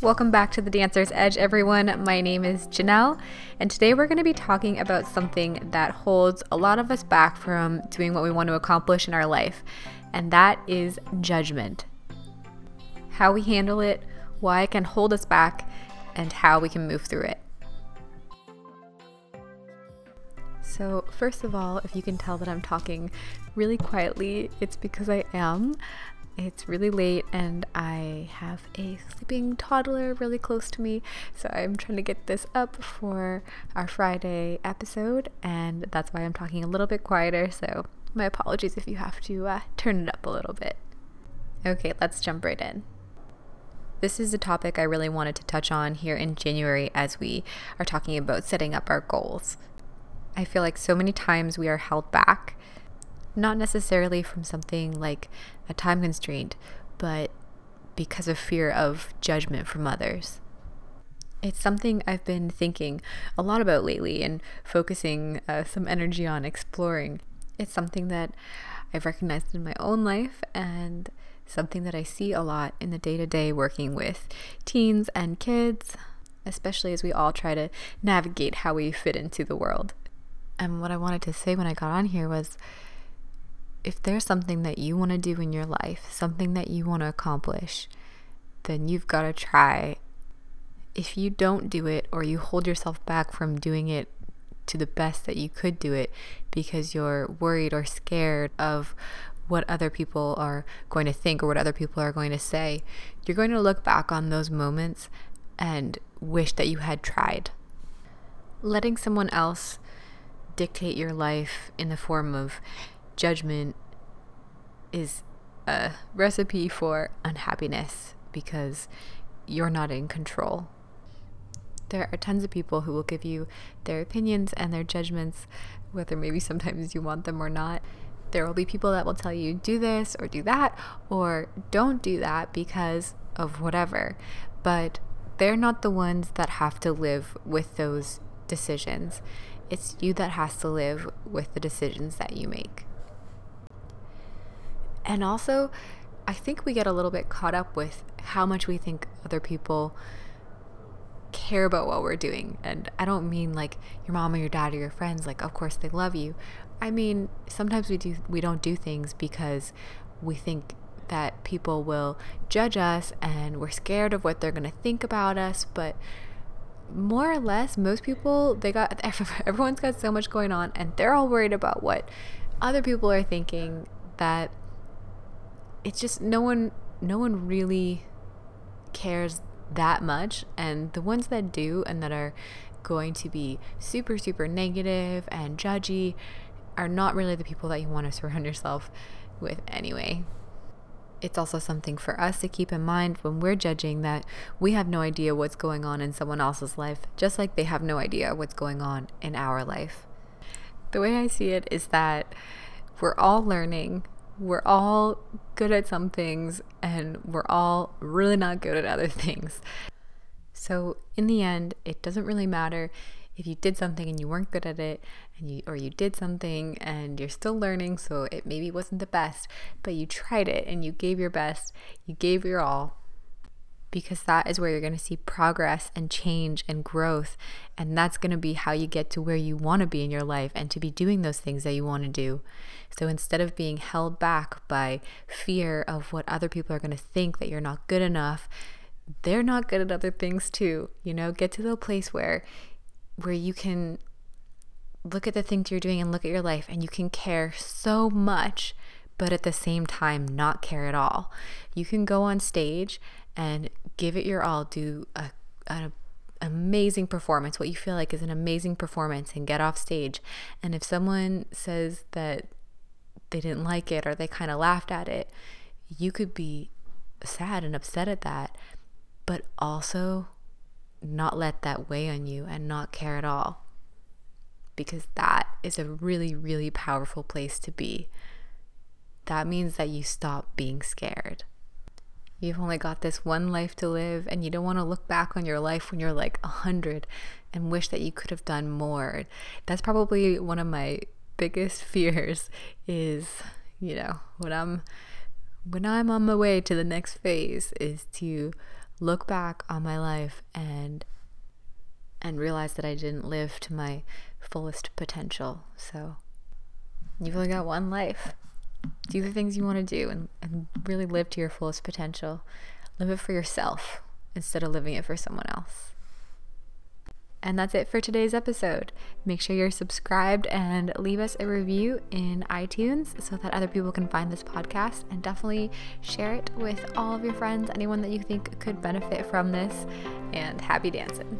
Welcome back to the Dancer's Edge, everyone. My name is Janelle, and today we're going to be talking about something that holds a lot of us back from doing what we want to accomplish in our life, and that is judgment. How we handle it, why it can hold us back, and how we can move through it. So, first of all, if you can tell that I'm talking really quietly, it's because I am. It's really late and I have a sleeping toddler really close to me, so I'm trying to get this up for our Friday episode, and that's why I'm talking a little bit quieter. So, my apologies if you have to uh, turn it up a little bit. Okay, let's jump right in. This is a topic I really wanted to touch on here in January as we are talking about setting up our goals. I feel like so many times we are held back not necessarily from something like a time constraint, but because of fear of judgment from others. It's something I've been thinking a lot about lately and focusing uh, some energy on exploring. It's something that I've recognized in my own life and something that I see a lot in the day to day working with teens and kids, especially as we all try to navigate how we fit into the world. And what I wanted to say when I got on here was if there's something that you want to do in your life, something that you want to accomplish, then you've got to try. If you don't do it or you hold yourself back from doing it to the best that you could do it because you're worried or scared of what other people are going to think or what other people are going to say, you're going to look back on those moments and wish that you had tried. Letting someone else dictate your life in the form of judgment is a recipe for unhappiness because you're not in control. There are tons of people who will give you their opinions and their judgments, whether maybe sometimes you want them or not. There will be people that will tell you, do this or do that, or don't do that because of whatever. But they're not the ones that have to live with those decisions. It's you that has to live with the decisions that you make. And also, I think we get a little bit caught up with how much we think other people care about what we're doing. And I don't mean like your mom or your dad or your friends, like of course they love you. I mean, sometimes we do we don't do things because we think that people will judge us and we're scared of what they're going to think about us, but more or less most people they got everyone's got so much going on and they're all worried about what other people are thinking that it's just no one no one really cares that much and the ones that do and that are going to be super super negative and judgy are not really the people that you want to surround yourself with anyway it's also something for us to keep in mind when we're judging that we have no idea what's going on in someone else's life, just like they have no idea what's going on in our life. The way I see it is that we're all learning we're all good at some things and we're all really not good at other things. So in the end, it doesn't really matter if you did something and you weren't good at it and you or you did something and you're still learning so it maybe wasn't the best, but you tried it and you gave your best, you gave your all because that is where you're going to see progress and change and growth. And that's going to be how you get to where you want to be in your life and to be doing those things that you want to do. So instead of being held back by fear of what other people are going to think that you're not good enough, they're not good at other things too. You know, get to the place where where you can look at the things you're doing and look at your life and you can care so much but at the same time not care at all. You can go on stage and give it your all, do a, an amazing performance, what you feel like is an amazing performance, and get off stage. And if someone says that they didn't like it or they kind of laughed at it, you could be sad and upset at that, but also not let that weigh on you and not care at all. Because that is a really, really powerful place to be. That means that you stop being scared. You've only got this one life to live, and you don't want to look back on your life when you're like a hundred and wish that you could have done more. That's probably one of my biggest fears is, you know, when I'm when I'm on my way to the next phase is to look back on my life and and realize that I didn't live to my fullest potential. So you've only got one life. Do the things you want to do and, and really live to your fullest potential. Live it for yourself instead of living it for someone else. And that's it for today's episode. Make sure you're subscribed and leave us a review in iTunes so that other people can find this podcast. And definitely share it with all of your friends, anyone that you think could benefit from this. And happy dancing.